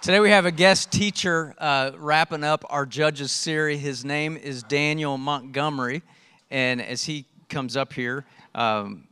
Today we have a guest teacher uh, wrapping up our Judges series. His name is Daniel Montgomery. And as he comes up here, um,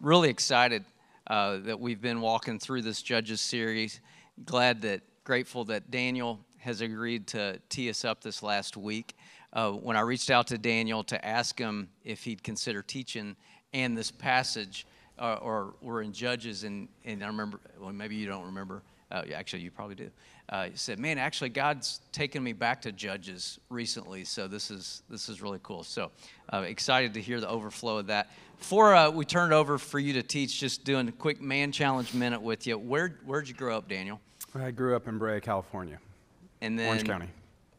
really excited uh, that we've been walking through this Judges series. Glad that, grateful that Daniel has agreed to tee us up this last week. Uh, when I reached out to Daniel to ask him if he'd consider teaching and this passage, uh, or we're in Judges, and, and I remember, well, maybe you don't remember, uh, actually, you probably do. Uh, he said, "Man, actually, God's taken me back to Judges recently, so this is this is really cool. So uh, excited to hear the overflow of that. Before uh, we turn it over for you to teach, just doing a quick man challenge minute with you. Where where'd you grow up, Daniel? I grew up in Brea, California. And then Orange County.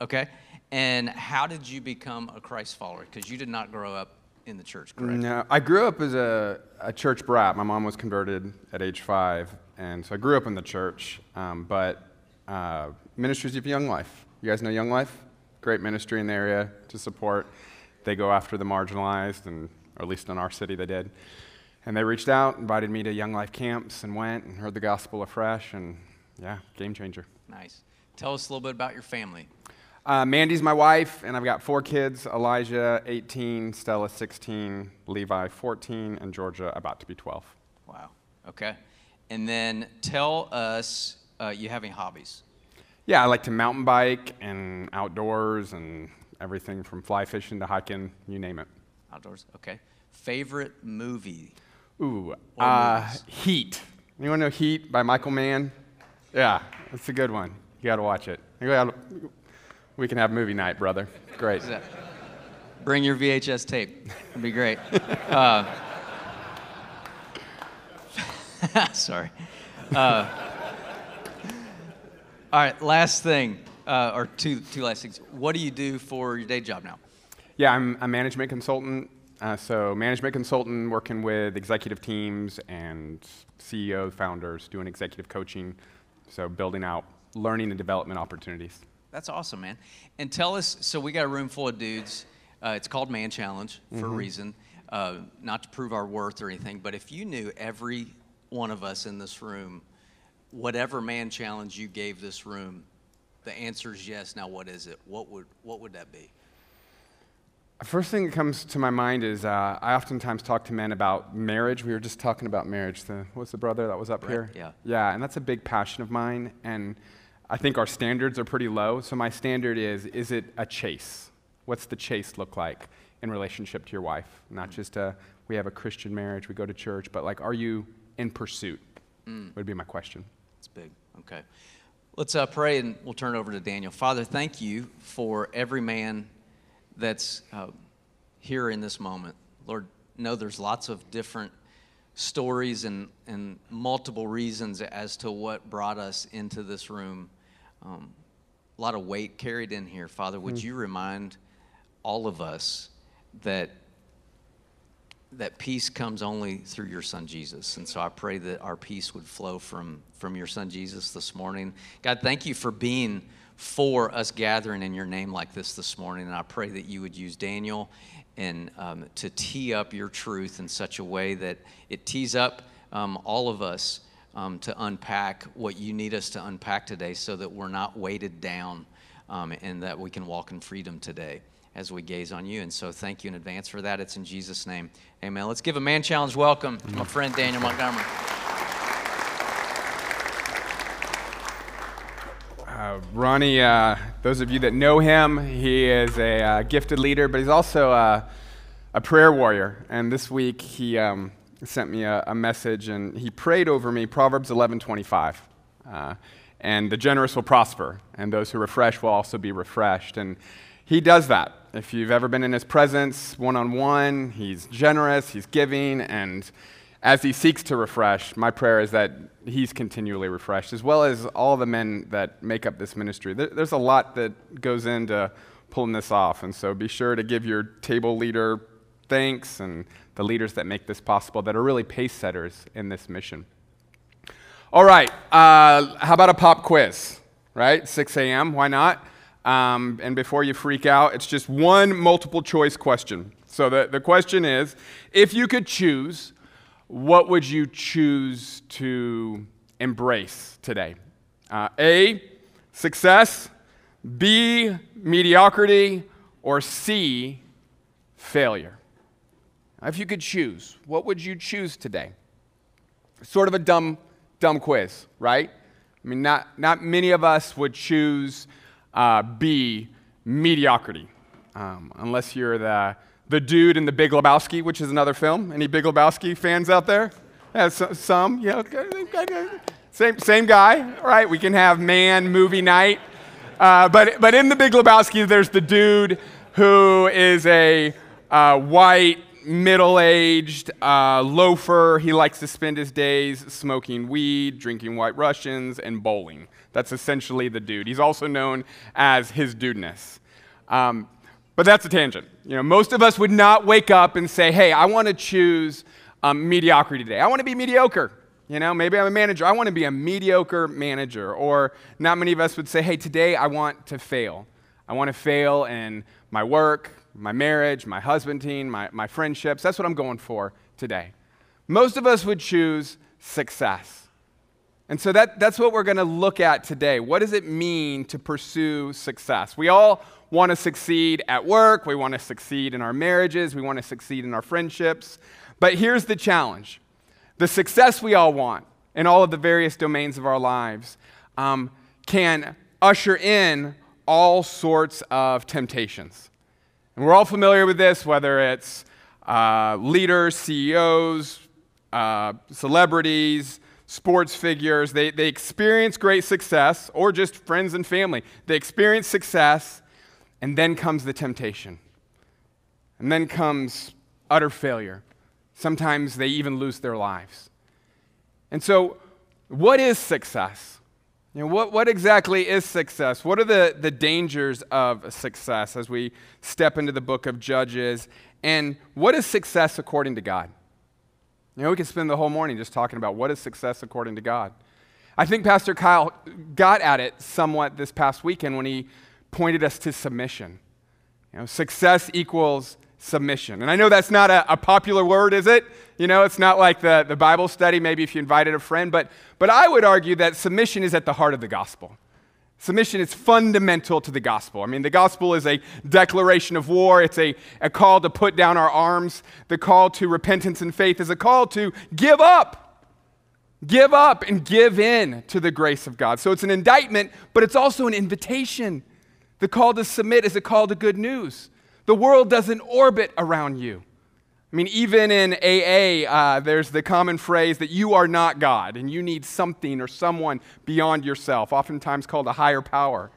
Okay. And how did you become a Christ follower? Because you did not grow up in the church, correct? No, I grew up as a, a church brat. My mom was converted at age five, and so I grew up in the church. Um, but uh, Ministries of Young Life, you guys know Young Life? Great ministry in the area to support. They go after the marginalized, and or at least in our city they did. And they reached out, invited me to Young Life camps, and went and heard the gospel afresh, and yeah, game changer. Nice. Tell us a little bit about your family. Uh, Mandy's my wife, and I've got four kids Elijah, 18, Stella, 16, Levi, 14, and Georgia, about to be 12. Wow. Okay. And then tell us uh, you have any hobbies? Yeah, I like to mountain bike and outdoors and everything from fly fishing to hiking, you name it. Outdoors. Okay. Favorite movie? Ooh, uh. Heat. Anyone know Heat by Michael Mann? Yeah, it's a good one. You got to watch it. We can have movie night, brother. Great. Bring your VHS tape. It'd be great. Uh, sorry. Uh, all right, last thing, uh, or two, two last things. What do you do for your day job now? Yeah, I'm a management consultant. Uh, so, management consultant working with executive teams and CEO founders, doing executive coaching. So, building out learning and development opportunities. That's awesome, man. And tell us so we got a room full of dudes. Uh, it's called Man Challenge for a reason, uh, not to prove our worth or anything, but if you knew every one of us in this room, whatever Man Challenge you gave this room, the answer is yes. Now, what is it? What would, what would that be? First thing that comes to my mind is uh, I oftentimes talk to men about marriage. We were just talking about marriage. The, what's the brother that was up Brett, here? yeah. Yeah, and that's a big passion of mine. And I think our standards are pretty low. So my standard is is it a chase? What's the chase look like in relationship to your wife? Not just a, we have a Christian marriage, we go to church, but like, are you in pursuit? Would be my question. It's big. Okay. Let's uh, pray and we'll turn it over to Daniel. Father, thank you for every man that's uh, here in this moment. Lord, know there's lots of different stories and, and multiple reasons as to what brought us into this room. Um, a lot of weight carried in here. Father, would you remind all of us that that peace comes only through your son Jesus. And so I pray that our peace would flow from, from your son Jesus this morning. God, thank you for being for us gathering in your name like this this morning. And I pray that you would use Daniel and um, to tee up your truth in such a way that it tees up um, all of us um, to unpack what you need us to unpack today so that we're not weighted down um, and that we can walk in freedom today as we gaze on you. And so thank you in advance for that. It's in Jesus' name. Amen. Let's give a man challenge welcome to my friend Daniel Montgomery. Uh, Ronnie, uh, those of you that know him, he is a uh, gifted leader, but he's also uh, a prayer warrior. And this week he um, sent me a, a message, and he prayed over me Proverbs 11:25. Uh, and the generous will prosper, and those who refresh will also be refreshed. And he does that. If you've ever been in his presence one on one, he's generous, he's giving, and as he seeks to refresh, my prayer is that he's continually refreshed, as well as all the men that make up this ministry. There's a lot that goes into pulling this off, and so be sure to give your table leader thanks and the leaders that make this possible that are really pace setters in this mission. All right, uh, how about a pop quiz, right? 6 a.m., why not? Um, and before you freak out, it's just one multiple choice question. So the, the question is if you could choose, what would you choose to embrace today? Uh, a, success, B, mediocrity, or C, failure? If you could choose, what would you choose today? Sort of a dumb, dumb quiz, right? I mean, not, not many of us would choose uh, B, mediocrity, um, unless you're the, the dude in The Big Lebowski, which is another film. Any Big Lebowski fans out there? Yeah, so, some, yeah. Same, same guy, right? We can have man movie night. Uh, but, but in The Big Lebowski, there's the dude who is a uh, white, middle aged uh, loafer. He likes to spend his days smoking weed, drinking white Russians, and bowling. That's essentially the dude. He's also known as his dudeness. Um, but that's a tangent. You know, most of us would not wake up and say, hey, I want to choose um, mediocrity today. I want to be mediocre. You know, maybe I'm a manager. I want to be a mediocre manager. Or not many of us would say, hey, today I want to fail. I want to fail in my work, my marriage, my husbanding, my, my friendships. That's what I'm going for today. Most of us would choose success. And so that, that's what we're going to look at today. What does it mean to pursue success? We all want to succeed at work, we want to succeed in our marriages, we want to succeed in our friendships. But here's the challenge the success we all want in all of the various domains of our lives um, can usher in all sorts of temptations. And we're all familiar with this, whether it's uh, leaders, CEOs, uh, celebrities, sports figures. They, they experience great success, or just friends and family. They experience success, and then comes the temptation. And then comes utter failure. Sometimes they even lose their lives. And so, what is success? You know, what, what exactly is success? What are the, the dangers of success as we step into the book of Judges? And what is success according to God? You know, we could spend the whole morning just talking about what is success according to God. I think Pastor Kyle got at it somewhat this past weekend when he pointed us to submission. You know, success equals submission. And I know that's not a, a, popular word, is it? You know, it's not like the, the Bible study, maybe if you invited a friend, but, but I would argue that submission is at the heart of the gospel. Submission is fundamental to the gospel. I mean, the gospel is a declaration of war. It's a, a call to put down our arms. The call to repentance and faith is a call to give up. Give up and give in to the grace of God. So it's an indictment, but it's also an invitation. The call to submit is a call to good news. The world doesn't orbit around you. I mean, even in AA, uh, there's the common phrase that you are not God and you need something or someone beyond yourself, oftentimes called a higher power.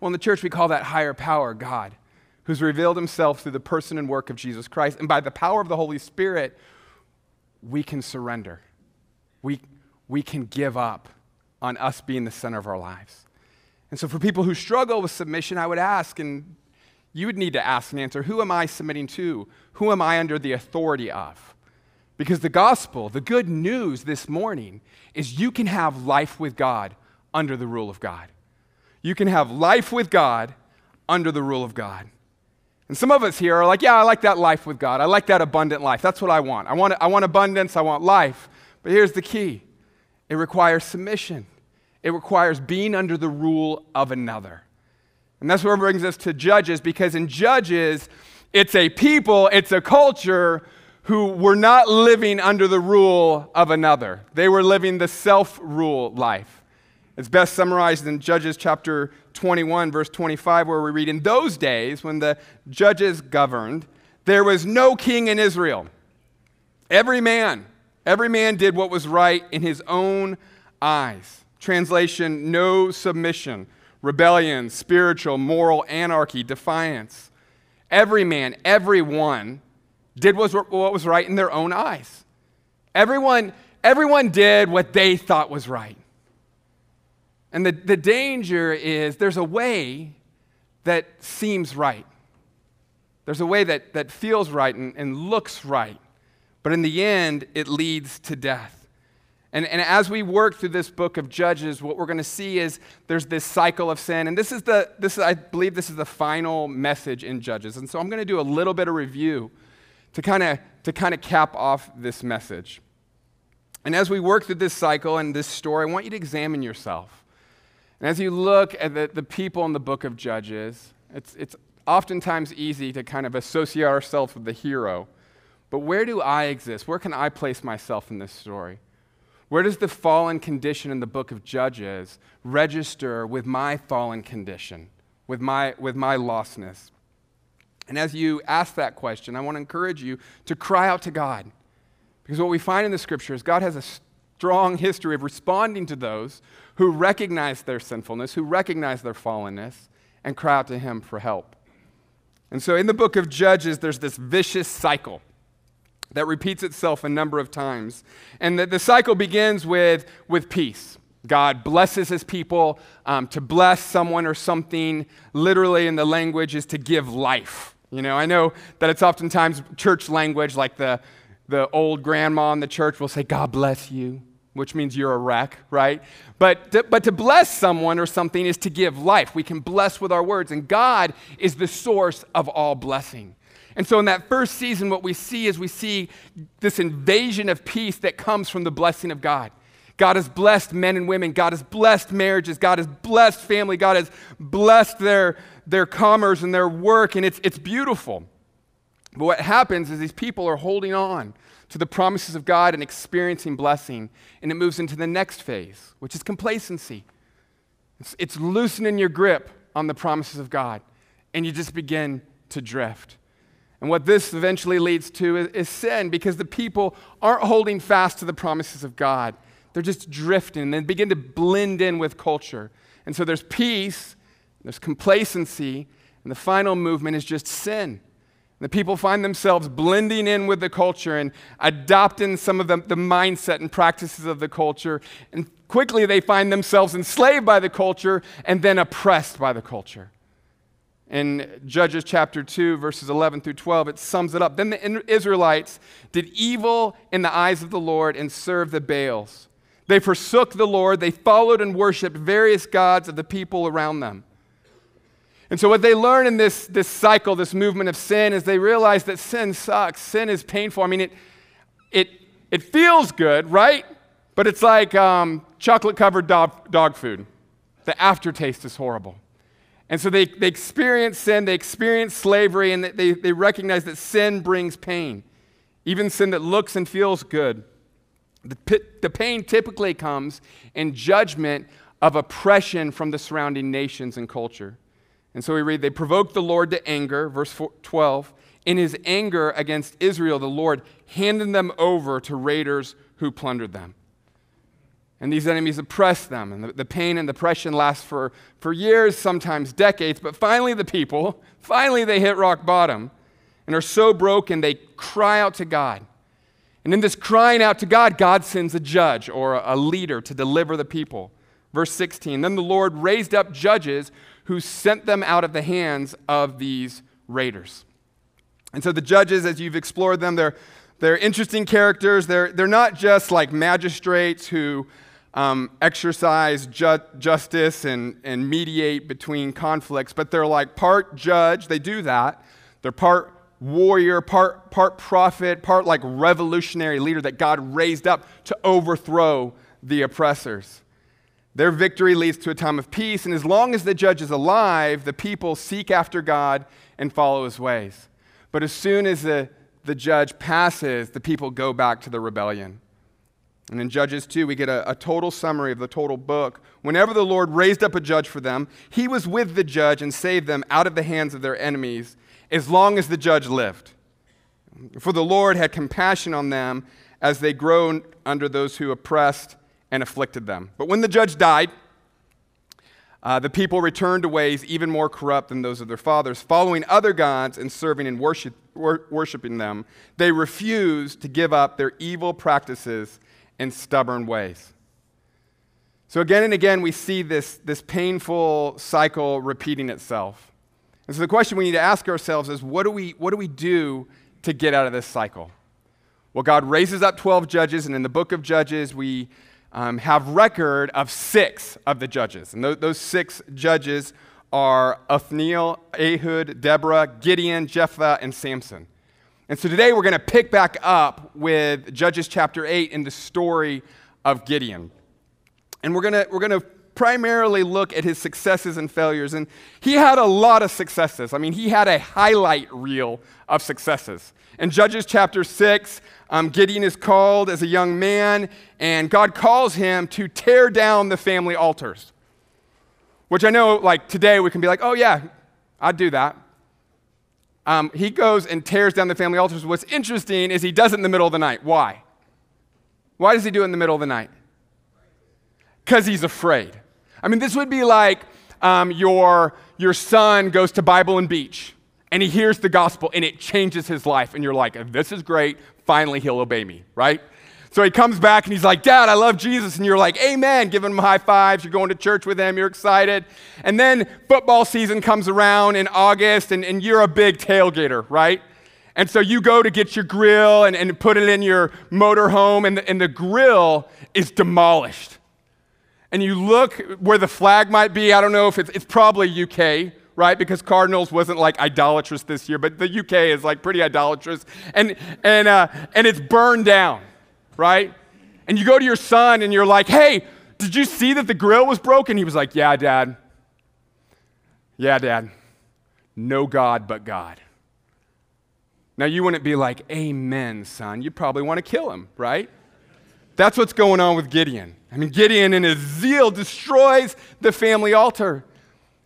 Well, in the church, we call that higher power God, who's revealed himself through the person and work of Jesus Christ. And by the power of the Holy Spirit, we can surrender. We, we can give up on us being the center of our lives. And so, for people who struggle with submission, I would ask, and you would need to ask and answer who am I submitting to? Who am I under the authority of? Because the gospel, the good news this morning, is you can have life with God under the rule of God. You can have life with God under the rule of God. And some of us here are like, yeah, I like that life with God. I like that abundant life. That's what I want. I want, I want abundance. I want life. But here's the key it requires submission, it requires being under the rule of another. And that's what brings us to Judges, because in Judges, it's a people, it's a culture who were not living under the rule of another. They were living the self rule life. It's best summarized in Judges chapter 21, verse 25, where we read In those days, when the judges governed, there was no king in Israel. Every man, every man did what was right in his own eyes. Translation, no submission rebellion, spiritual, moral anarchy, defiance. Every man, everyone did what was right in their own eyes. Everyone, everyone did what they thought was right. And the, the danger is there's a way that seems right. There's a way that, that feels right and, and looks right. But in the end, it leads to death. And, and as we work through this book of Judges, what we're going to see is there's this cycle of sin. And this is the, this I believe this is the final message in Judges. And so I'm going to do a little bit of review to kind of to kind of cap off this message. And as we work through this cycle and this story, I want you to examine yourself. And as you look at the, the people in the book of Judges, it's, it's oftentimes easy to kind of associate ourselves with the hero. But where do I exist? Where can I place myself in this story? Where does the fallen condition in the book of Judges register with my fallen condition, with my, with my lostness? And as you ask that question, I want to encourage you to cry out to God. Because what we find in the scripture is God has a strong history of responding to those who recognize their sinfulness, who recognize their fallenness, and cry out to Him for help. And so in the book of Judges, there's this vicious cycle that repeats itself a number of times. And the, the cycle begins with, with peace. God blesses his people. Um, to bless someone or something, literally in the language, is to give life. You know, I know that it's oftentimes church language, like the, the old grandma in the church will say, God bless you, which means you're a wreck, right? But to, but to bless someone or something is to give life. We can bless with our words, and God is the source of all blessing. And so, in that first season, what we see is we see this invasion of peace that comes from the blessing of God. God has blessed men and women. God has blessed marriages. God has blessed family. God has blessed their, their commerce and their work, and it's, it's beautiful. But what happens is these people are holding on to the promises of God and experiencing blessing, and it moves into the next phase, which is complacency. It's, it's loosening your grip on the promises of God, and you just begin to drift. And what this eventually leads to is, is, sin because the people aren't holding fast to the promises of God. They're just drifting and they begin to blend in with culture. And so there's peace, there's complacency, and the final movement is just sin. The people find themselves blending in with the culture and adopting some of the, the mindset and practices of the culture. And quickly they find themselves enslaved by the culture and then oppressed by the culture in Judges chapter 2, verses 11 through 12, it sums it up. Then the Israelites did evil in the eyes of the Lord and served the Baals. They forsook the Lord, they followed and worshiped various gods of the people around them. And so, what they learn in this, this cycle, this movement of sin, is they realize that sin sucks. Sin is painful. I mean, it, it, it feels good, right? But it's like um, chocolate covered dog, dog food. The aftertaste is horrible. And so they, they experience sin, they experience slavery, and they, they recognize that sin brings pain, even sin that looks and feels good. The, the pain typically comes in judgment of oppression from the surrounding nations and culture. And so we read, they provoked the Lord to anger, verse 12. In his anger against Israel, the Lord handed them over to raiders who plundered them. And these enemies oppress them. And the, the pain and depression lasts for, for years, sometimes decades. But finally, the people, finally, they hit rock bottom and are so broken, they cry out to God. And in this crying out to God, God sends a judge or a, a leader to deliver the people. Verse 16 Then the Lord raised up judges who sent them out of the hands of these raiders. And so the judges, as you've explored them, they're, they're interesting characters. They're, they're not just like magistrates who um, exercise ju- justice and, and mediate between conflicts, but they're like part judge, they do that. They're part warrior, part, part prophet, part like revolutionary leader that God raised up to overthrow the oppressors. Their victory leads to a time of peace, and as long as the judge is alive, the people seek after God and follow his ways. But as soon as the, the judge passes, the people go back to the rebellion. And in Judges 2, we get a, a, total summary of the total book. Whenever the Lord raised up a judge for them, he was with the judge and saved them out of the hands of their enemies as long as the judge lived. For the Lord had compassion on them as they groaned under those who oppressed and afflicted them. But when the judge died, uh, the people returned to ways even more corrupt than those of their fathers, following other gods and serving and worship, wor- worshiping them, they refused to give up their evil practices and stubborn ways. So again and again, we see this, this painful cycle repeating itself. And so the question we need to ask ourselves is what do we, what do, we do to get out of this cycle? Well, God raises up 12 judges, and in the book of Judges, we um, have record of six of the judges. And th- those six judges are Othniel, Ehud, Deborah, Gideon, Jephthah, and Samson. And so today we're going to pick back up with Judges chapter 8 in the story of Gideon. And we're going to, we're going to primarily look at his successes and failures. And he had a lot of successes. I mean, he had a highlight reel of successes. In Judges chapter 6, um, Gideon is called as a young man, and God calls him to tear down the family altars. Which I know, like today, we can be like, oh, yeah, I'd do that. Um, he goes and tears down the family altars. What's interesting is he does it in the middle of the night. Why? Why does he do it in the middle of the night? Because he's afraid. I mean, this would be like um, your, your son goes to Bible and Beach and he hears the gospel and it changes his life. And you're like, this is great. Finally, he'll obey me, right? So he comes back and he's like, Dad, I love Jesus. And you're like, Amen. Giving him high fives. You're going to church with him. You're excited. And then football season comes around in August and, and you're a big tailgater, right? And so you go to get your grill and, and put it in your motorhome, and the, and the grill is demolished. And you look where the flag might be. I don't know if it's, it's probably UK, right? Because Cardinals wasn't like idolatrous this year, but the UK is like pretty idolatrous. And, and, uh, and it's burned down, right? And you go to your son and you're like, hey, did you see that the grill was broken? He was like, yeah, dad. Yeah, dad. No God but God. Now, you wouldn't be like, Amen, son. You'd probably want to kill him, right? That's what's going on with Gideon. I mean, Gideon, in his zeal, destroys the family altar.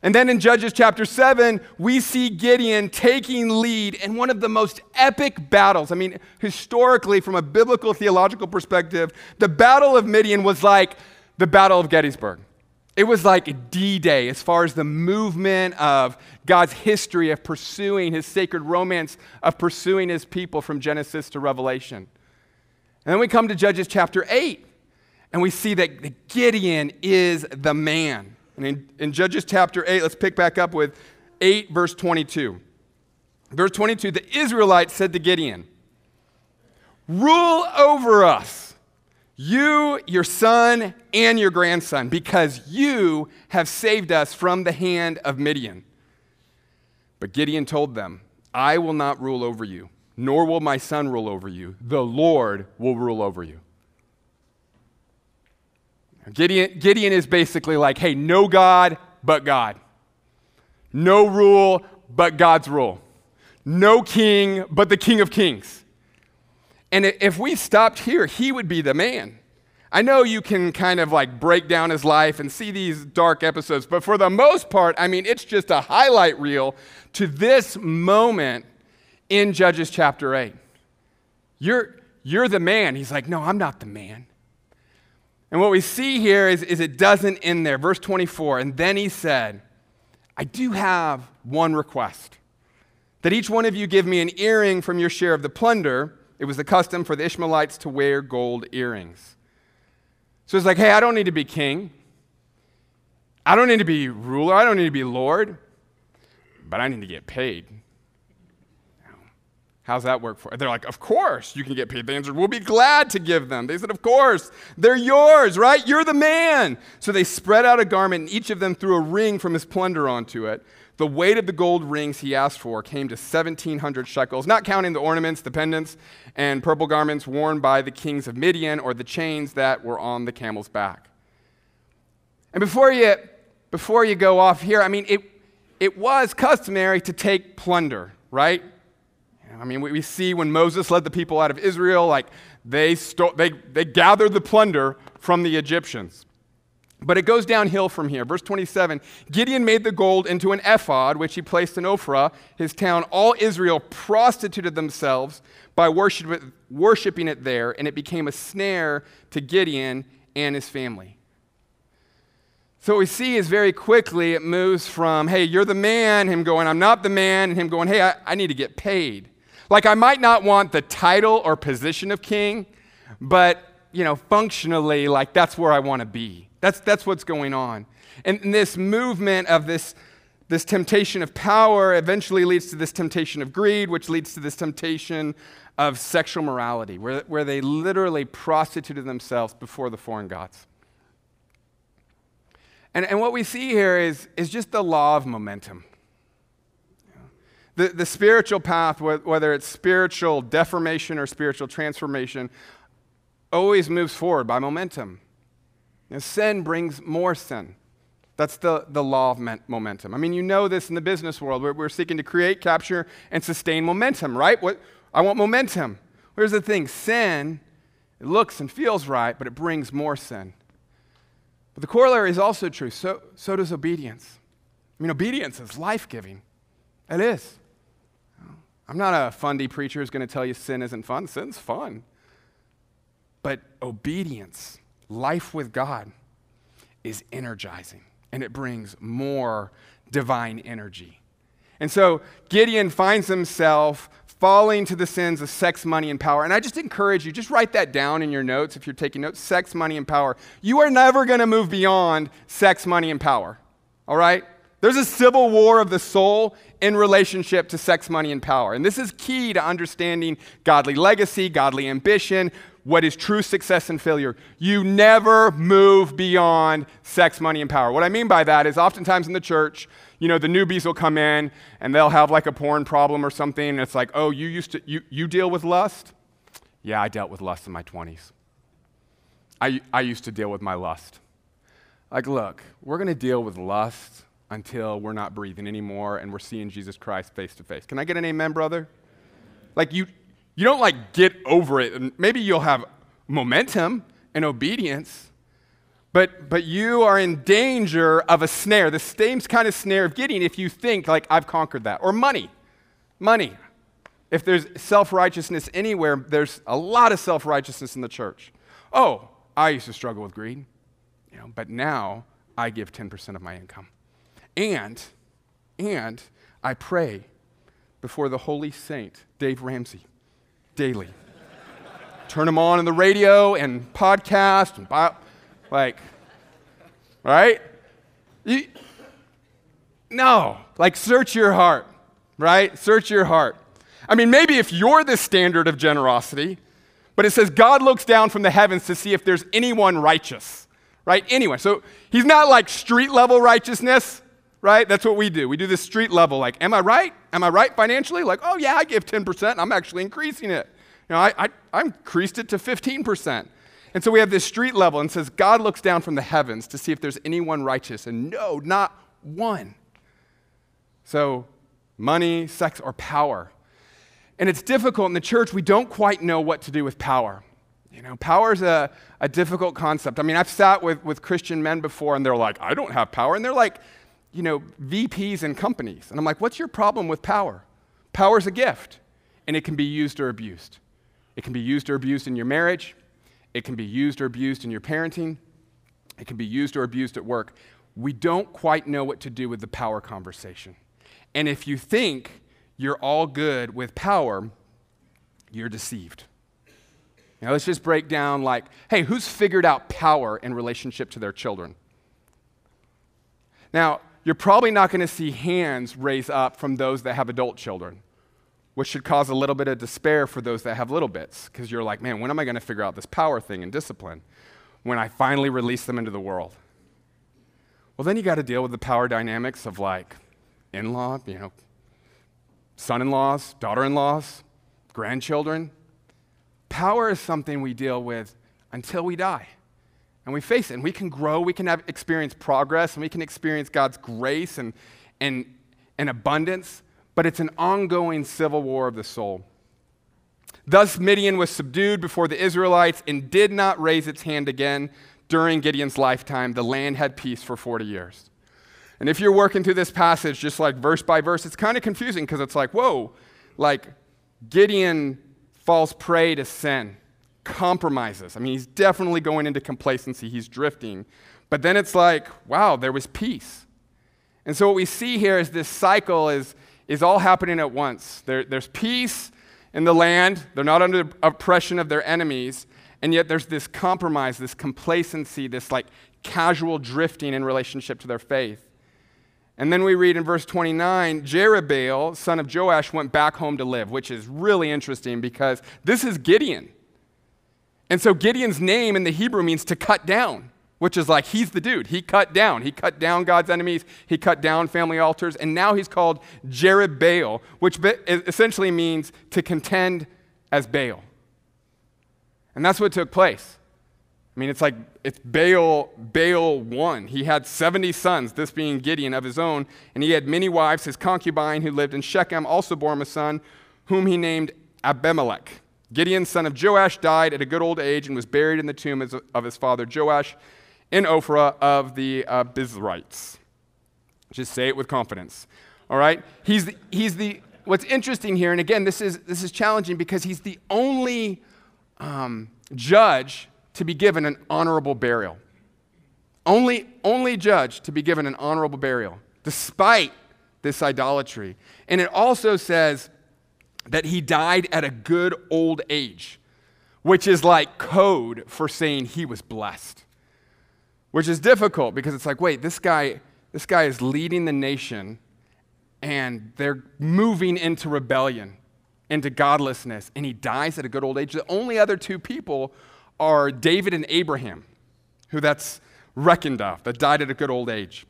And then in Judges chapter 7, we see Gideon taking lead in one of the most epic battles. I mean, historically, from a biblical theological perspective, the Battle of Midian was like the Battle of Gettysburg. It was like D Day as far as the movement of God's history of pursuing his sacred romance, of pursuing his people from Genesis to Revelation. And then we come to Judges chapter 8, and we see that Gideon is the man. And in, in Judges chapter 8, let's pick back up with 8, verse 22. Verse 22 The Israelites said to Gideon, Rule over us you, your son, and your grandson, because you have saved us from the hand of Midian. But Gideon told them, I will not rule over you, nor will my son rule over you. The Lord will rule over you. Gideon, Gideon is basically like, hey, no God but God. No rule but God's rule. No king but the King of Kings. And if we stopped here, he would be the man. I know you can kind of like break down his life and see these dark episodes, but for the most part, I mean, it's just a highlight reel to this moment in Judges chapter 8. You're, you're the man. He's like, No, I'm not the man. And what we see here is, is it doesn't end there. Verse 24, and then he said, I do have one request that each one of you give me an earring from your share of the plunder it was the custom for the Ishmaelites to wear gold earrings. So it's like, hey, I don't need to be king. I don't need to be ruler. I don't need to be Lord. But I need to get paid. How's that work for? You? They're like, of course you can get paid. They answered, we'll be glad to give them. They said, of course. They're yours, right? You're the man. So they spread out a garment, and each of them threw a ring from his plunder onto it. The weight of the gold rings he asked for came to 1,700 shekels, not counting the ornaments, the pendants, and purple garments worn by the kings of Midian or the chains that were on the camel's back. And before you, before you go off here, I mean, it, it was customary to take plunder, right? I mean, we, we see when Moses led the people out of Israel, like they, sto- they, they gathered the plunder from the Egyptians. But it goes downhill from here. Verse 27 Gideon made the gold into an ephod, which he placed in Ophrah, his town. All Israel prostituted themselves by worship, worshiping it there, and it became a snare to Gideon and his family. So what we see is very quickly it moves from, hey, you're the man, him going, I'm not the man, and him going, hey, I, I need to get paid. Like, I might not want the title or position of king, but, you know, functionally, like, that's where I want to be. That's, that's what's going on. And, this movement of this, this temptation of power eventually leads to this temptation of greed, which leads to this temptation of sexual morality, where, where they literally prostituted themselves before the foreign gods. And, and what we see here is, is just the law of momentum. The, the spiritual path, whether it's spiritual deformation or spiritual transformation, always moves forward by momentum. Sin brings more sin. That's the, the law of momentum. I mean, you know this in the business world. We're, we're seeking to create, capture, and sustain momentum, right? What, I want momentum. Here's the thing sin, it looks and feels right, but it brings more sin. But the corollary is also true. So, so does obedience. I mean, obedience is life giving. It is. I'm not a fundy preacher who's going to tell you sin isn't fun. Sin's fun. But obedience, life with God, is energizing and it brings more divine energy. And so Gideon finds himself falling to the sins of sex, money, and power. And I just encourage you, just write that down in your notes if you're taking notes sex, money, and power. You are never going to move beyond sex, money, and power. All right? There's a civil war of the soul in relationship to sex, money, and power. And this is key to understanding godly legacy, godly ambition, what is true success and failure. You never move beyond sex, money, and power. What I mean by that is oftentimes in the church, you know, the newbies will come in and they'll have like a porn problem or something, and it's like, oh, you used to, you, you deal with lust? Yeah, I dealt with lust in my 20s. I, I used to deal with my lust. Like, look, we're going to deal with lust until we're not breathing anymore and we're seeing Jesus Christ face to face. Can I get an amen, brother? Like, you, you don't like get over it, and maybe you'll have momentum and obedience, but, but you are in danger of a snare, the same kind of snare of getting if you think, like, I've conquered that. Or money. Money. If there's self righteousness anywhere, there's a lot of self righteousness in the church. Oh, I used to struggle with greed, you know, but now I give 10% of my income. And, and I pray before the holy saint, Dave Ramsey, daily. Turn him on in the radio and podcast and bio, like, right? You, no, like search your heart, right? Search your heart. I mean, maybe if you're the standard of generosity, but it says God looks down from the heavens to see if there's anyone righteous, right? Anyone. So he's not like street level righteousness, right? That's what we do. We do this street level, like, am I right? Am I right financially? Like, oh yeah, I give 10%. I'm actually increasing it. You know, I, I, I increased it to 15%. And so we have this street level and says, God looks down from the heavens to see if there's anyone righteous. And no, not one. So, money, sex, or power. And it's difficult in the church. We don't quite know what to do with power. You know, power is a, a difficult concept. I mean, I've sat with, with Christian men before and they're like, I don't have power. And they're like, you know, VPs and companies. And I'm like, what's your problem with power? Power is a gift, and it can be used or abused. It can be used or abused in your marriage. It can be used or abused in your parenting. It can be used or abused at work. We don't quite know what to do with the power conversation. And if you think you're all good with power, you're deceived. Now, let's just break down like, hey, who's figured out power in relationship to their children? Now, you're probably not going to see hands raise up from those that have adult children which should cause a little bit of despair for those that have little bits, because you're like, man, when am I going to figure out this power thing and discipline when I finally release them into the world? Well, then you got to deal with the power dynamics of like in law, you know, son in laws, daughter in laws, grandchildren. Power is something we deal with until we die. And we face it, and we can grow, we can have, experience progress, and we can experience God's grace and, and, and abundance but it's an ongoing civil war of the soul. Thus, Midian was subdued before the Israelites and did not raise its hand again during Gideon's lifetime. The land had peace for 40 years. And if you're working through this passage just like verse by verse, it's kind of confusing because it's like, whoa, like Gideon falls prey to sin, compromises. I mean, he's definitely going into complacency, he's drifting. But then it's like, wow, there was peace. And so what we see here is this cycle is is all happening at once. There, there's peace, in the land, they're not under oppression of their enemies, and yet there's this compromise, this complacency, this like casual drifting in relationship to their faith. And then we read in verse 29 Jerubbaal, son of Joash, went back home to live, which is really interesting because this is Gideon. And so Gideon's name in the Hebrew means to cut down, which is like he's the dude. He cut down. He cut down God's enemies, he cut down family altars, and now he's called Jerubbaal, which essentially means to contend as Baal. And that's what took place. I mean, it's like it's Baal, Baal one. He had 70 sons, this being Gideon of his own, and he had many wives. His concubine, who lived in Shechem, also bore him a son, whom he named Abimelech. Gideon, son of Joash, died at a good old age and was buried in the tomb of his father Joash in Ophrah of the uh, Bizrites. Just say it with confidence. All right? He's the, he's the, what's interesting here, and again, this is, this is challenging because he's the only um, judge to be given an honorable burial. Only, only judge to be given an honorable burial, despite this idolatry. And it also says that he died at a good old age, which is like code for saying he was blessed. Which is difficult because it's like, wait, this guy, this guy is leading the nation and they're moving into rebellion, into godlessness, and he dies at a good old age. The only other two people are David and Abraham, who that's reckoned of, that died at a good old age.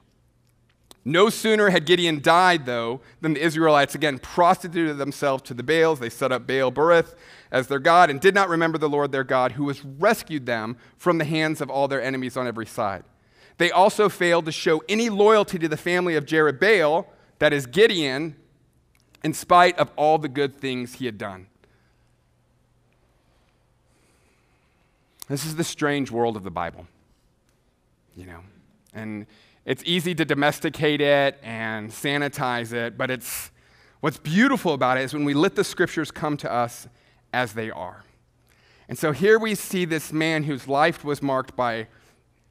No sooner had Gideon died, though, than the Israelites again prostituted themselves to the Baals. They set up Baal Berith as their God and did not remember the Lord their God, who has rescued them from the hands of all their enemies on every side. They also failed to show any loyalty to the family of Jerubbaal, that is Gideon, in spite of all the good things he had done. This is the strange world of the Bible, you know. And it's easy to domesticate it and sanitize it, but it's what's beautiful about it is when we let the scriptures come to us as they are. And so here we see this man whose life was marked by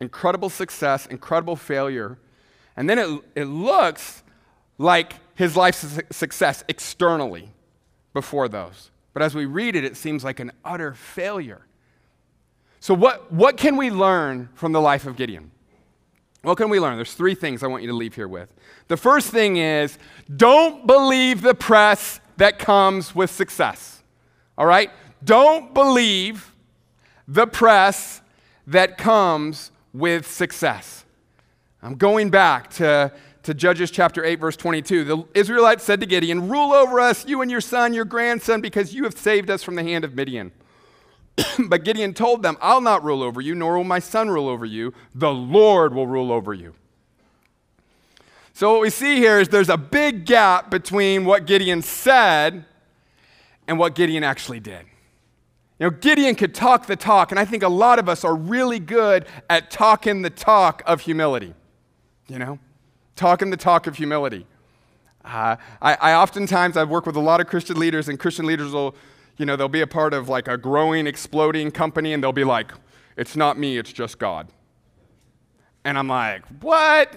incredible success, incredible failure, and then it, it looks like his life's success externally before those. But as we read it, it seems like an utter failure. So, what, what can we learn from the life of Gideon? What can we learn? There's three things I want you to leave here with. The first thing is don't believe the press that comes with success. All right? Don't believe the press that comes with success. I'm going back to, to Judges chapter 8, verse 22. The Israelites said to Gideon, Rule over us, you and your son, your grandson, because you have saved us from the hand of Midian. but Gideon told them, I'll not rule over you, nor will my son rule over you. The Lord will rule over you. So, what we see here is there's a big gap between what Gideon said and what Gideon actually did. You know, Gideon could talk the talk, and I think a lot of us are really good at talking the talk of humility. You know, talking the talk of humility. Uh, I, I oftentimes, I've worked with a lot of Christian leaders, and Christian leaders will you know, they'll be a part of like a growing, exploding company and they'll be like, it's not me, it's just God. And I'm like, what?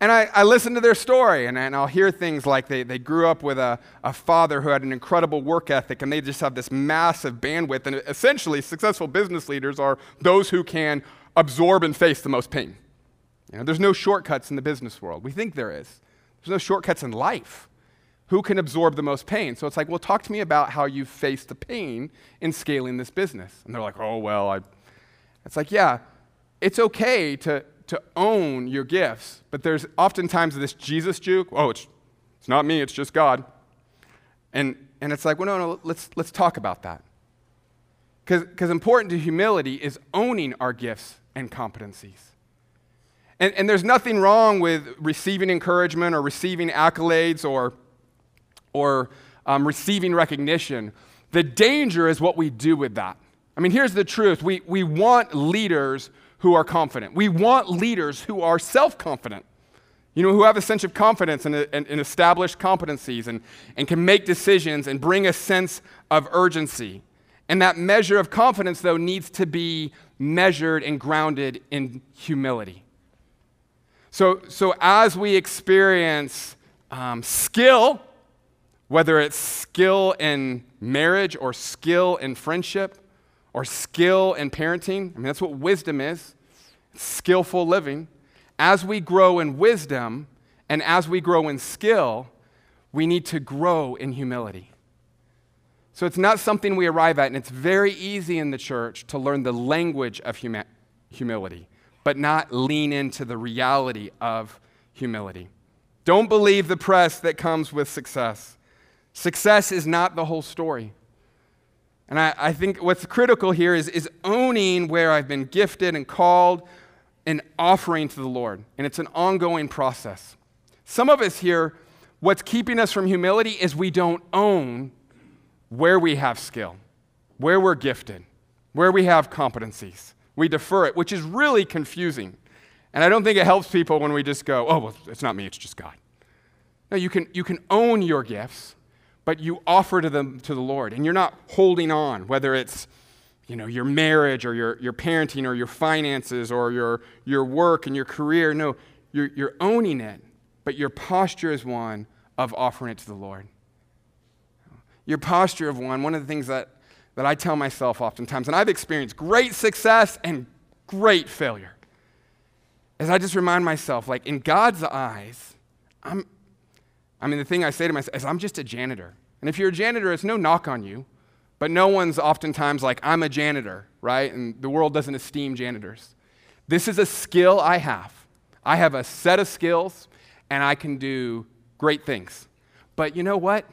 And I, I listen to their story and, and I'll hear things like they, they grew up with a, a father who had an incredible work ethic and they just have this massive bandwidth. And essentially, successful business leaders are those who can absorb and face the most pain. You know, there's no shortcuts in the business world. We think there is. There's no shortcuts in life who can absorb the most pain? So it's like, well, talk to me about how you face the pain in scaling this business. And they're like, oh, well, I. It's like, yeah, it's okay to, to own your gifts, but there's oftentimes this Jesus juke. Oh, it's, it's not me, it's just God. And, and it's like, well, no, no, let's, let's talk about that. Because important to humility is owning our gifts and competencies. And, and there's nothing wrong with receiving encouragement or receiving accolades or or um, receiving recognition. The danger is what we do with that. I mean, here's the truth we, we want leaders who are confident, we want leaders who are self confident. You know, who have a sense of confidence and, and, and established competencies and, and can make decisions and bring a sense of urgency. And that measure of confidence, though, needs to be measured and grounded in humility. So, so as we experience um, skill whether it's skill in marriage or skill in friendship or skill in parenting. I mean, that's what wisdom is skillful living. As we grow in wisdom and as we grow in skill, we need to grow in humility. So it's not something we arrive at, and it's very easy in the church to learn the language of huma- humility, but not lean into the reality of humility. Don't believe the press that comes with success. Success is not the whole story. And I, I, think what's critical here is, is owning where I've been gifted and called and offering to the Lord. And it's an ongoing process. Some of us here, what's keeping us from humility is we don't own where we have skill, where we're gifted, where we have competencies. We defer it, which is really confusing. And I don't think it helps people when we just go, oh, well, it's not me, it's just God. No, you can, you can own your gifts, but you offer to them to the Lord. And you're not holding on, whether it's you know, your marriage or your, your parenting or your finances or your, your work and your career. No, you're, you're owning it, but your posture is one of offering it to the Lord. Your posture of one, one of the things that, that I tell myself oftentimes, and I've experienced great success and great failure, is I just remind myself, like, in God's eyes, I'm, I mean, the thing I say to myself is, I'm just a janitor. And if you're a janitor, it's no knock on you. But no one's oftentimes like, I'm a janitor, right? And the world doesn't esteem janitors. This is a skill I have. I have a set of skills, and I can do great things. But you know what?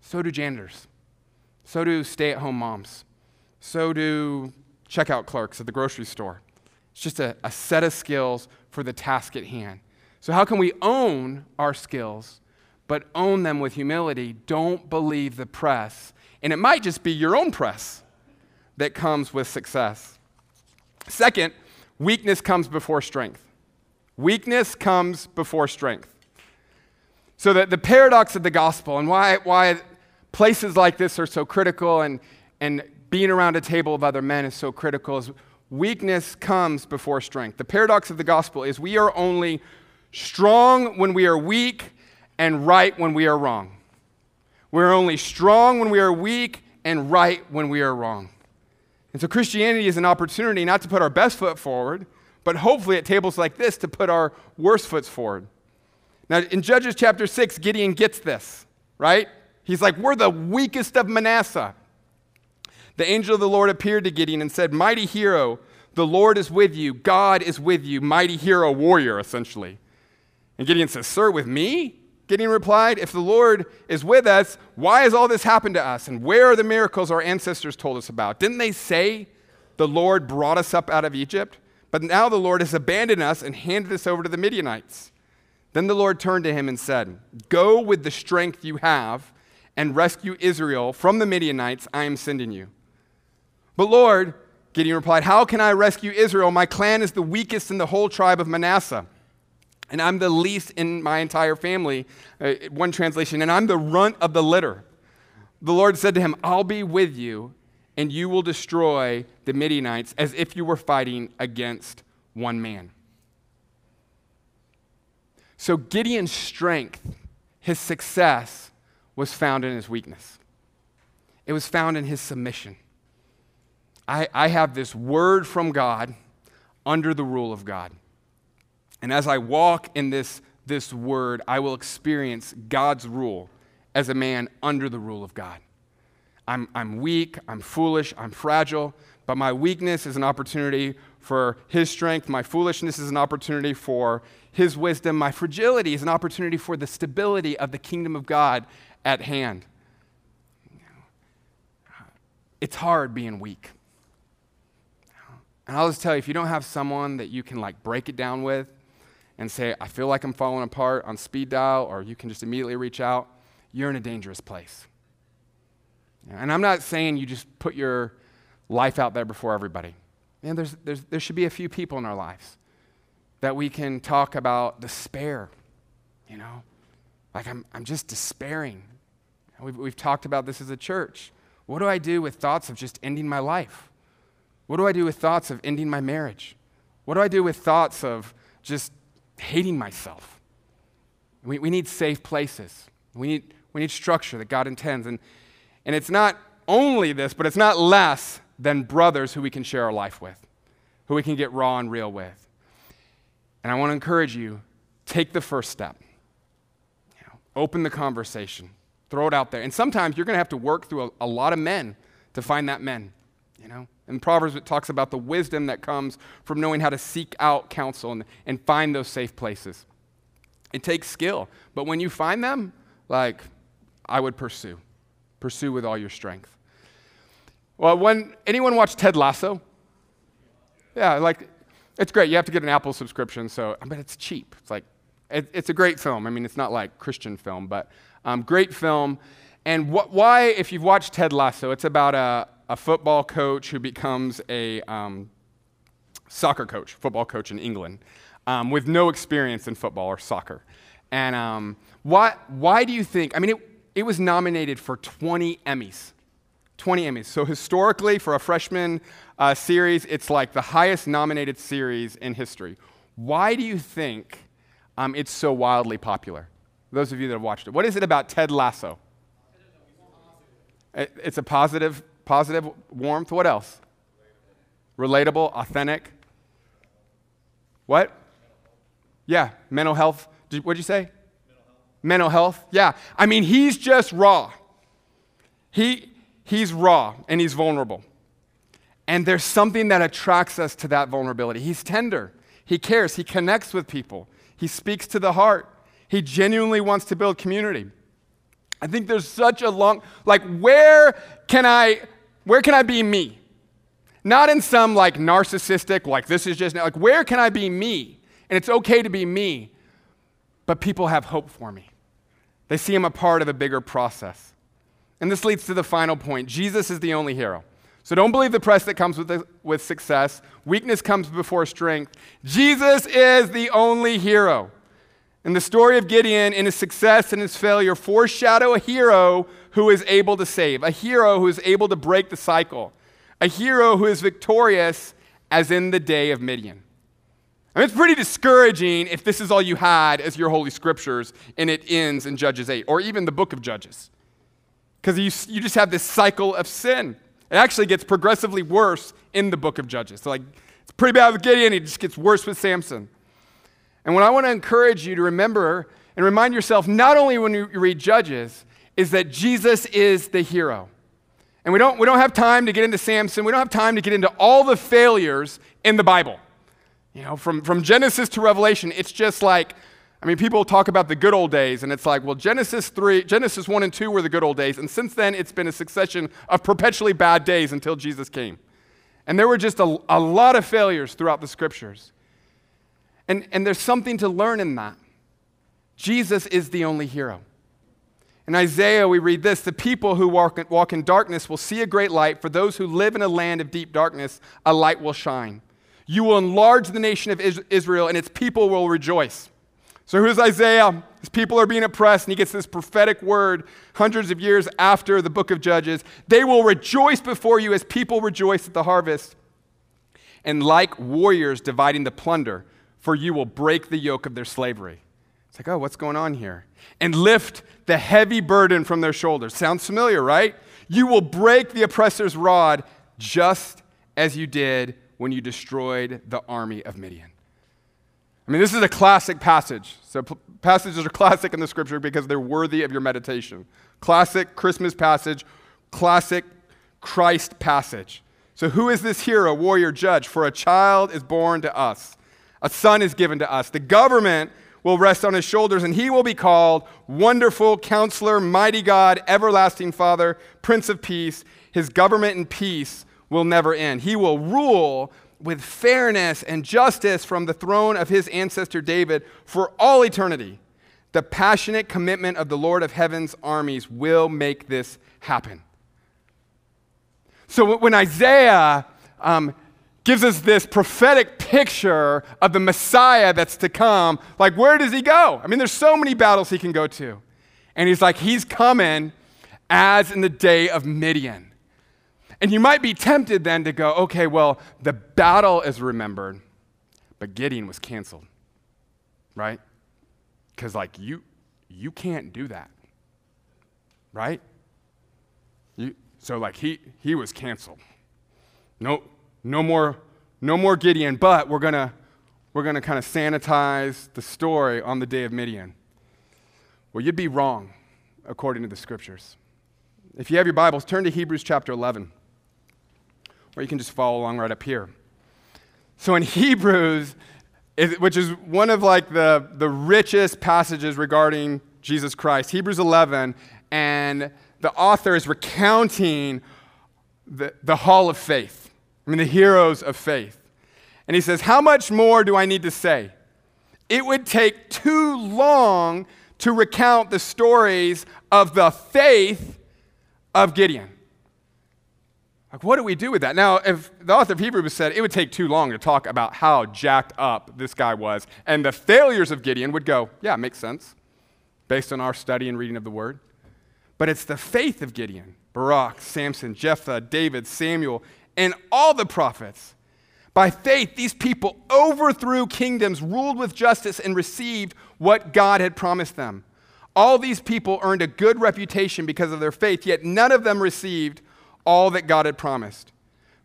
So do janitors. So do stay at home moms. So do checkout clerks at the grocery store. It's just a, a set of skills for the task at hand. So, how can we own our skills, but own them with humility? Don't believe the press and it might just be your own press that comes with success. Second, weakness comes before strength. Weakness comes before strength. So, that the paradox of the gospel and why, why places like this are so critical and, and being around a table of other men is so critical is weakness comes before strength. The paradox of the gospel is we are only strong when we are weak and right when we are wrong. We're only strong when we are weak and right when we are wrong. And so Christianity is an opportunity not to put our best foot forward, but hopefully at tables like this to put our worst foot forward. Now, in Judges chapter 6, Gideon gets this, right? He's like, We're the weakest of Manasseh. The angel of the Lord appeared to Gideon and said, Mighty hero, the Lord is with you. God is with you. Mighty hero, warrior, essentially. And Gideon says, Sir, with me? Gideon replied, If the Lord is with us, why has all this happened to us? And where are the miracles our ancestors told us about? Didn't they say the Lord brought us up out of Egypt? But now the Lord has abandoned us and handed us over to the Midianites. Then the Lord turned to him and said, Go with the strength you have and rescue Israel from the Midianites I am sending you. But Lord, Gideon replied, How can I rescue Israel? My clan is the weakest in the whole tribe of Manasseh and I'm the least in my entire family. Uh, one translation, and I'm the runt of the litter. The Lord said to him, I'll be with you, and you will destroy the Midianites as if you were fighting against one man. So Gideon's strength, his success, was found in his weakness. It was found in his submission. I, I have this word from God under the rule of God. And as I walk in this, this word, I will experience God's rule as a man under the rule of God. I'm, I'm weak, I'm foolish, I'm fragile, but my weakness is an opportunity for His strength. My foolishness is an opportunity for His wisdom. My fragility is an opportunity for the stability of the kingdom of God at hand. It's hard being weak. And I'll just tell you if you don't have someone that you can like break it down with, and say, I feel like I'm falling apart on speed dial, or you can just immediately reach out, you're in a dangerous place. And I'm not saying you just put your life out there before everybody. Man, there's, there's, there should be a few people in our lives that we can talk about despair, you know? Like, I'm, I'm just despairing. We've, we've talked about this as a church. What do I do with thoughts of just ending my life? What do I do with thoughts of ending my marriage? What do I do with thoughts of just hating myself. We, we need safe places. We need, We need structure that God intends. And, and it's not only this, but it's not less than brothers who we can share our life with, who we can get raw and real with. And I want to encourage you take the first step. You know, open the conversation, throw it out there. And sometimes you're going to have to work through a, a lot of men to find that men, you know. In Proverbs, it talks about the wisdom that comes from knowing how to seek out counsel and, and find those safe places. It takes skill, but when you find them, like, I would pursue. Pursue with all your strength. Well, when anyone watch Ted Lasso? Yeah, like it's great. You have to get an Apple subscription, so but it's cheap. It's like it, it's a great film. I mean, it's not like Christian film, but um, great film. And wh- why, if you've watched Ted Lasso, it's about a, a football coach who becomes a um, soccer coach, football coach in England, um, with no experience in football or soccer. And um, why, why do you think? I mean, it, it was nominated for 20 Emmys. 20 Emmys. So historically, for a freshman uh, series, it's like the highest nominated series in history. Why do you think um, it's so wildly popular? Those of you that have watched it. What is it about Ted Lasso? It's a positive, positive warmth. What else? Relatable, authentic. What? Yeah, mental health. Did you say? Mental health. mental health. Yeah. I mean, he's just raw. He, he's raw and he's vulnerable. And there's something that attracts us to that vulnerability. He's tender, he cares, he connects with people, he speaks to the heart, he genuinely wants to build community. I think there's such a long, like, where can I, where can I be me? Not in some like narcissistic, like this is just, like, where can I be me? And it's okay to be me, but people have hope for me. They see I'm a part of a bigger process. And this leads to the final point Jesus is the only hero. So don't believe the press that comes with, the, with success. Weakness comes before strength. Jesus is the only hero. And the story of Gideon in his success and his failure foreshadow a hero who is able to save, a hero who is able to break the cycle, a hero who is victorious as in the day of Midian. I mean, it's pretty discouraging if this is all you had as your holy scriptures and it ends in Judges 8 or even the book of Judges because you, you just have this cycle of sin. It actually gets progressively worse in the book of Judges. So like, it's pretty bad with Gideon, it just gets worse with Samson. And what I want to encourage you to remember and remind yourself, not only when you read Judges, is that Jesus is the hero. And we don't, we don't have time to get into Samson. We don't have time to get into all the failures in the Bible. You know, from, from Genesis to Revelation, it's just like I mean, people talk about the good old days, and it's like, well, Genesis 3, Genesis 1 and 2 were the good old days, and since then it's been a succession of perpetually bad days until Jesus came. And there were just a, a lot of failures throughout the scriptures. And, and there's something to learn in that. Jesus is the only hero. In Isaiah, we read this The people who walk, walk in darkness will see a great light. For those who live in a land of deep darkness, a light will shine. You will enlarge the nation of Israel, and its people will rejoice. So who's Isaiah. His people are being oppressed, and he gets this prophetic word hundreds of years after the book of Judges. They will rejoice before you as people rejoice at the harvest. And like warriors dividing the plunder, for you will break the yoke of their slavery. It's like, oh, what's going on here? And lift the heavy burden from their shoulders. Sounds familiar, right? You will break the oppressor's rod just as you did when you destroyed the army of Midian. I mean, this is a classic passage. So, p- passages are classic in the scripture because they're worthy of your meditation. Classic Christmas passage, classic Christ passage. So, who is this hero, warrior, judge? For a child is born to us, a son is given to us. The government will rest on his shoulders, and he will be called Wonderful Counselor, Mighty God, Everlasting Father, Prince of Peace. His government and peace will never end. He will rule with fairness and justice from the throne of his ancestor David for all eternity. The passionate commitment of the Lord of heaven's armies will make this happen. So when Isaiah um, gives us this prophetic picture of the Messiah that's to come, like where does he go? I mean, there's so many battles he can go to. And he's like, he's coming as in the day of Midian. And you might be tempted then to go, okay, well, the battle is remembered, but Gideon was canceled, right? Because, like, you, you can't do that. right? You, so like he he was canceled. No, no more, no more Gideon, but we're gonna we're gonna kind of sanitize the story on the day of Midian. Well, you'd be wrong according to the scriptures. If you have your Bibles, turn to Hebrews chapter 11, or you can just follow along right up here. So in Hebrews, which is one of like the, the richest passages regarding Jesus Christ, Hebrews 11, and the author is recounting the, the hall of faith. I mean, the heroes of faith. And he says, How much more do I need to say? It would take too long to recount the stories of the faith of Gideon. Like, what do we do with that? Now, if the author of Hebrews said it would take too long to talk about how jacked up this guy was, and the failures of Gideon would go, yeah, makes sense, based on our study and reading of the word. But it's the faith of Gideon, Barak, Samson, Jephthah, David, Samuel, and all the prophets. By faith, these people overthrew kingdoms, ruled with justice, and received what God had promised them. All these people earned a good reputation because of their faith, yet none of them received all that God had promised.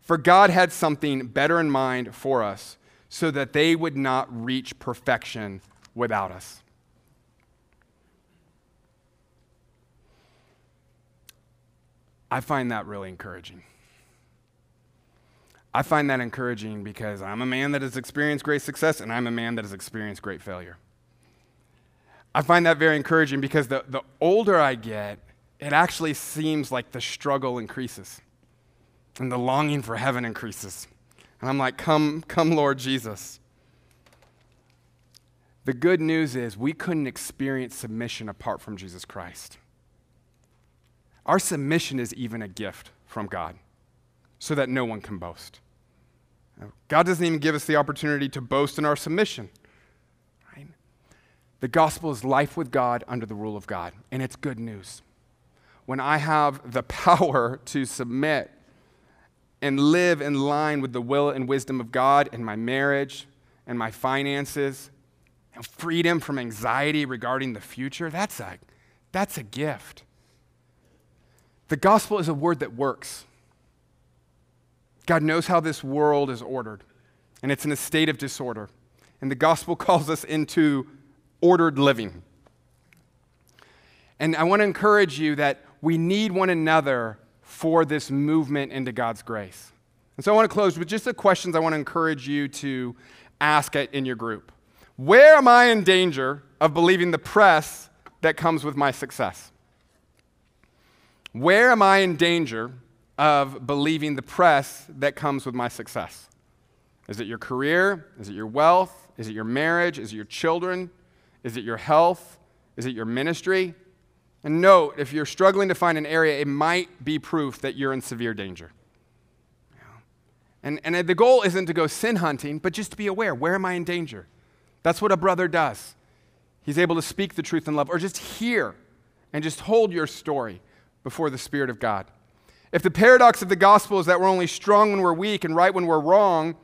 For God had something better in mind for us, so that they would not reach perfection without us. I find that really encouraging. I find that encouraging because I'm a man that has experienced great success and I'm a man that has experienced great failure. I find that very encouraging because the, the older I get, it actually seems like the struggle increases and the longing for heaven increases. And I'm like, come, come, Lord Jesus. The good news is we couldn't experience submission apart from Jesus Christ. Our submission is even a gift from God so that no one can boast. God doesn't even give us the opportunity to boast in our submission. Right? The gospel is life with God under the rule of God, and it's good news. When I have the power to submit and live in line with the will and wisdom of God in my marriage and my finances, and freedom from anxiety regarding the future, that's a, that's a gift. The gospel is a word that works. God knows how this world is ordered, and it's in a state of disorder. And the gospel calls us into ordered living. And I want to encourage you that we need one another for this movement into God's grace. And so I want to close with just the questions I want to encourage you to ask in your group. Where am I in danger of believing the press that comes with my success? Where am I in danger of believing the press that comes with my success? Is it your career? Is it your wealth? Is it your marriage? Is it your children? Is it your health? Is it your ministry? And note, if you're struggling to find an area, it might be proof that you're in severe danger. And, and the goal isn't to go sin hunting, but just to be aware where am I in danger? That's what a brother does. He's able to speak the truth in love, or just hear and just hold your story before the Spirit of God. If the paradox of the gospel is that we're only strong when we're weak and right when we're wrong,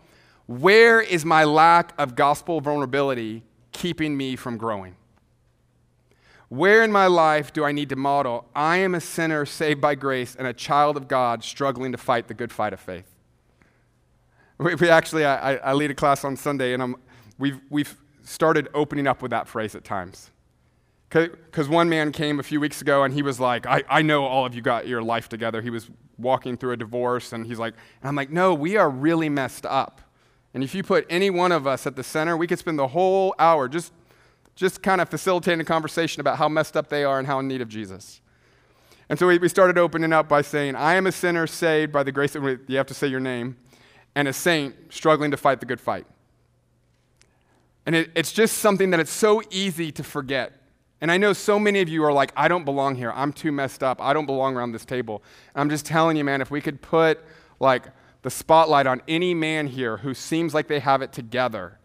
where is my lack of gospel vulnerability keeping me from growing? Where in my life do I need to model, I am a sinner saved by grace and a child of God struggling to fight the good fight of faith? We, we actually, I, I lead a class on Sunday, and I'm, we've, we've started opening up with that phrase at times. Because one man came a few weeks ago and he was like, I, I know all of you got your life together. He was walking through a divorce and he's like, and I'm like, no, we are really messed up. And if you put any one of us at the center, we could spend the whole hour just, just kind of facilitating a conversation about how messed up they are and how in need of Jesus. And so we, we started opening up by saying, I am a sinner saved by the grace of, you have to say your name, and a saint struggling to fight the good fight. And it, it's just something that it's so easy to forget and I know so many of you are like, I don't belong here. I'm too messed up. I don't belong around this table. And I'm just telling you, man, if we could put like the spotlight on any man here who seems like they have it together,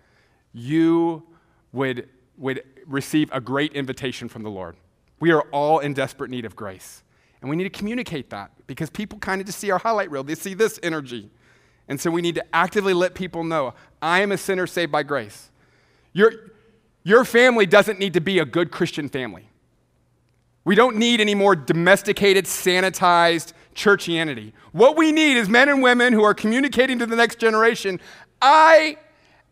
you would, would receive a great invitation from the Lord. We are all in desperate need of grace. And we need to communicate that because people kind of just see our highlight reel. They see this energy. And so we need to actively let people know I am a sinner saved by grace. You're, your family doesn't need to be a good Christian family. We don't need any more domesticated, sanitized churchianity. What we need is men and women who are communicating to the next generation I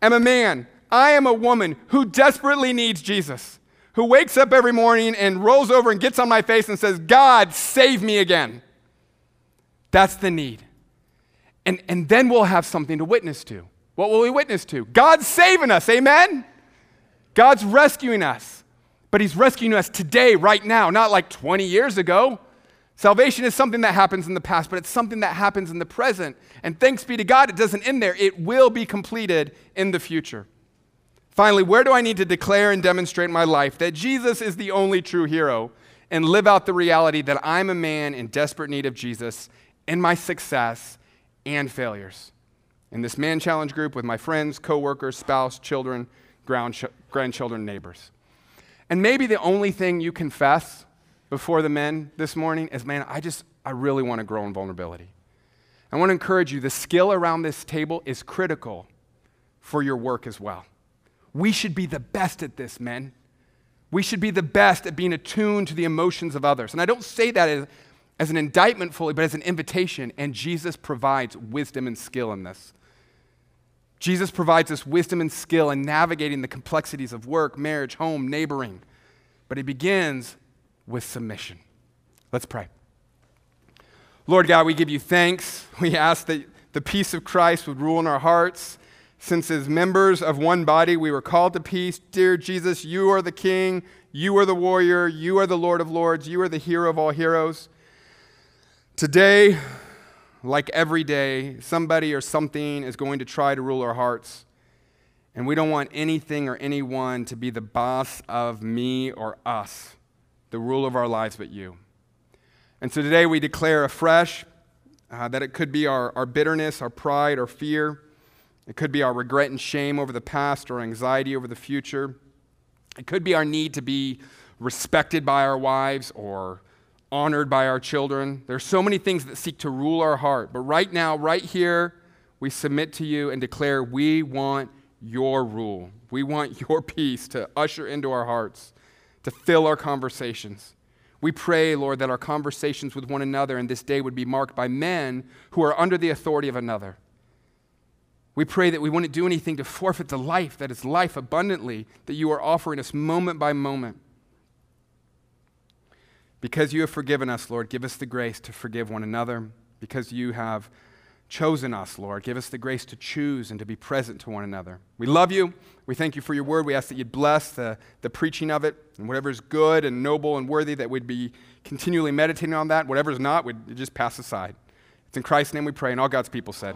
am a man, I am a woman who desperately needs Jesus, who wakes up every morning and rolls over and gets on my face and says, God, save me again. That's the need. And, and then we'll have something to witness to. What will we witness to? God's saving us, amen? God's rescuing us. But He's rescuing us today, right now, not like 20 years ago. Salvation is something that happens in the past, but it's something that happens in the present. And thanks be to God, it doesn't end there. It will be completed in the future. Finally, where do I need to declare and demonstrate in my life that Jesus is the only true hero and live out the reality that I'm a man in desperate need of Jesus in my success and failures? In this man challenge group with my friends, coworkers, spouse, children, grandchildren, neighbors. And maybe the only thing you confess before the men this morning is man, I just, I really want to grow in vulnerability. I want to encourage you the skill around this table is critical for your work as well. We should be the best at this, men. We should be the best at being attuned to the emotions of others. And I don't say that as, as an indictment fully, but as an invitation. And Jesus provides wisdom and skill in this. Jesus provides us wisdom and skill in navigating the complexities of work, marriage, home, neighboring. But he begins with submission. Let's pray. Lord God, we give you thanks. We ask that the peace of Christ would rule in our hearts. Since as members of one body we were called to peace, dear Jesus, you are the King, you are the warrior, you are the Lord of lords, you are the hero of all heroes. Today, like every day, somebody or something is going to try to rule our hearts. And we don't want anything or anyone to be the boss of me or us the rule of our lives but you. And so today we declare afresh uh, that it could be our, our bitterness, our pride, our fear. It could be our regret and shame over the past or anxiety over the future. It could be our need to be respected by our wives or honored by our children. There are so many things that seek to rule our heart. But right now, right here, we submit to you and declare we want your rule. We want your peace to usher into our hearts to fill our conversations. We pray, Lord, that our conversations with one another in this day would be marked by men who are under the authority of another. We pray that we wouldn't do anything to forfeit the life that is life abundantly that you are offering us moment by moment. Because you have forgiven us, Lord, give us the grace to forgive one another. Because you have chosen us, Lord. Give us the grace to choose and to be present to one another. We love you. We thank you for your word. We ask that you'd bless the, the preaching of it and whatever is good and noble and worthy, that we'd be continually meditating on that. Whatever is not, we'd just pass aside. It's in Christ's name we pray, and all God's people said.